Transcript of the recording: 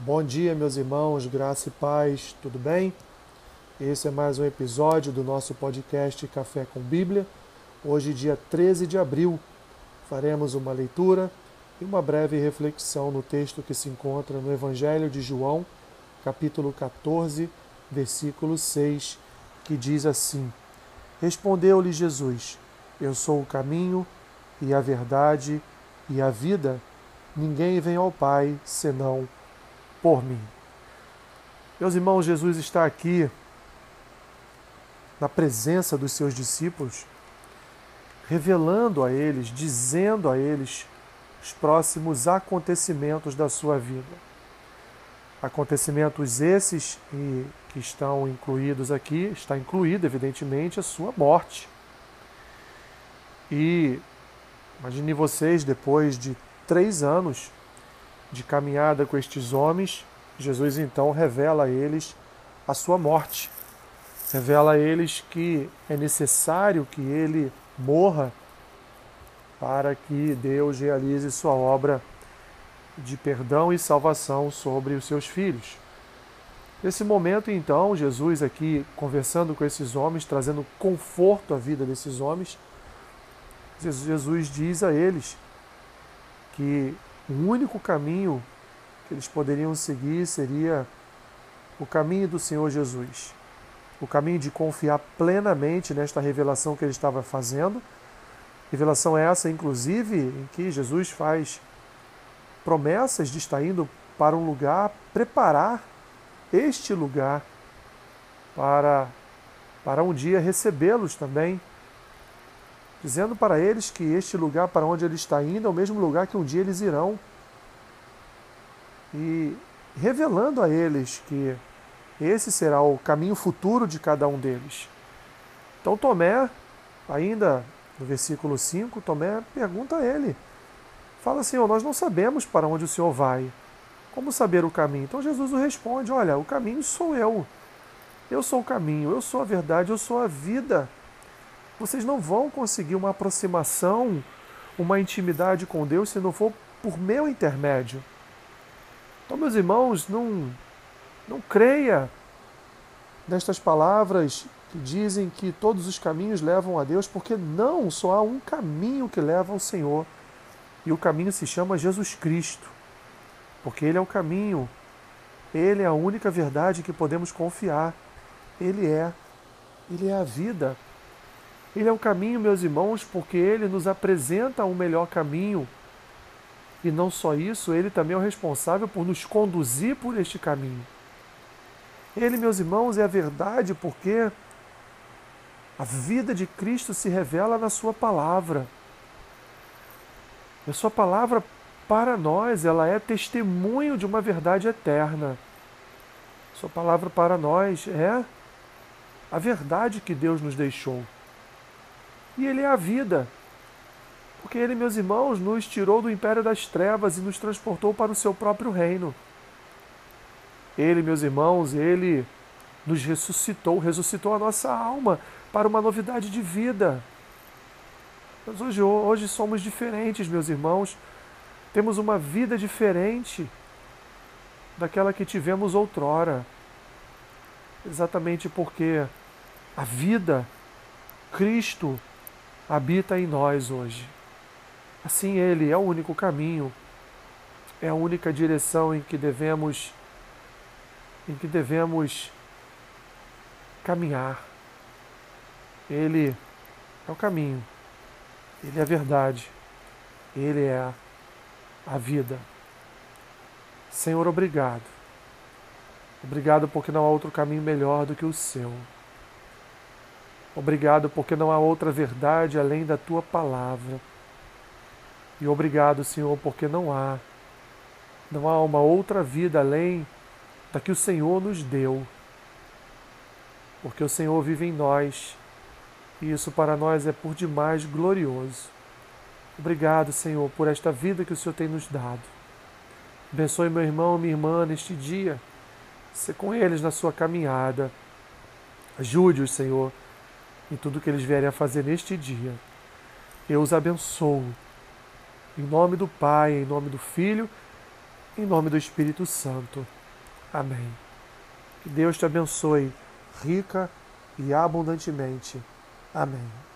Bom dia, meus irmãos, graça e paz, tudo bem? Esse é mais um episódio do nosso podcast Café com Bíblia. Hoje, dia 13 de abril, faremos uma leitura e uma breve reflexão no texto que se encontra no Evangelho de João, capítulo 14, versículo 6, que diz assim: Respondeu-lhe Jesus: Eu sou o caminho e a verdade e a vida. Ninguém vem ao Pai senão por mim. Meus irmãos, Jesus está aqui na presença dos seus discípulos, revelando a eles, dizendo a eles os próximos acontecimentos da sua vida. Acontecimentos esses e que estão incluídos aqui, está incluída, evidentemente, a sua morte. E imagine vocês, depois de três anos de caminhada com estes homens, Jesus então revela a eles a sua morte. Revela a eles que é necessário que ele morra para que Deus realize sua obra de perdão e salvação sobre os seus filhos. Nesse momento, então, Jesus aqui conversando com esses homens, trazendo conforto à vida desses homens, Jesus diz a eles que o único caminho que eles poderiam seguir seria o caminho do Senhor Jesus. O caminho de confiar plenamente nesta revelação que ele estava fazendo. Revelação essa, inclusive, em que Jesus faz promessas de estar indo para um lugar, preparar este lugar para, para um dia recebê-los também dizendo para eles que este lugar para onde ele está indo é o mesmo lugar que um dia eles irão. E revelando a eles que esse será o caminho futuro de cada um deles. Então Tomé, ainda no versículo 5, Tomé pergunta a ele: Fala, Senhor, nós não sabemos para onde o Senhor vai. Como saber o caminho? Então Jesus o responde: Olha, o caminho sou eu. Eu sou o caminho, eu sou a verdade, eu sou a vida vocês não vão conseguir uma aproximação, uma intimidade com Deus se não for por meu intermédio. Então, meus irmãos, não, não creia nestas palavras que dizem que todos os caminhos levam a Deus, porque não, só há um caminho que leva ao Senhor. E o caminho se chama Jesus Cristo, porque Ele é o caminho, Ele é a única verdade que podemos confiar. Ele é, Ele é a vida. Ele é o caminho, meus irmãos, porque ele nos apresenta um melhor caminho. E não só isso, ele também é o responsável por nos conduzir por este caminho. Ele, meus irmãos, é a verdade porque a vida de Cristo se revela na Sua palavra. A Sua palavra, para nós, ela é testemunho de uma verdade eterna. A Sua palavra para nós é a verdade que Deus nos deixou e Ele é a vida. Porque Ele, meus irmãos, nos tirou do império das trevas e nos transportou para o seu próprio reino. Ele, meus irmãos, Ele nos ressuscitou, ressuscitou a nossa alma para uma novidade de vida. Mas hoje, hoje somos diferentes, meus irmãos. Temos uma vida diferente daquela que tivemos outrora. Exatamente porque a vida, Cristo, habita em nós hoje. Assim, Ele é o único caminho, é a única direção em que devemos, em que devemos caminhar. Ele é o caminho, Ele é a verdade, Ele é a vida. Senhor, obrigado. Obrigado porque não há outro caminho melhor do que o seu. Obrigado porque não há outra verdade além da tua palavra. E obrigado, Senhor, porque não há não há uma outra vida além da que o Senhor nos deu. Porque o Senhor vive em nós. E isso para nós é por demais glorioso. Obrigado, Senhor, por esta vida que o Senhor tem nos dado. Abençoe meu irmão e minha irmã neste dia. Se com eles na sua caminhada. Ajude-os, Senhor em tudo que eles vierem a fazer neste dia. Eu os abençoo. Em nome do Pai, em nome do Filho, em nome do Espírito Santo. Amém. Que Deus te abençoe rica e abundantemente. Amém.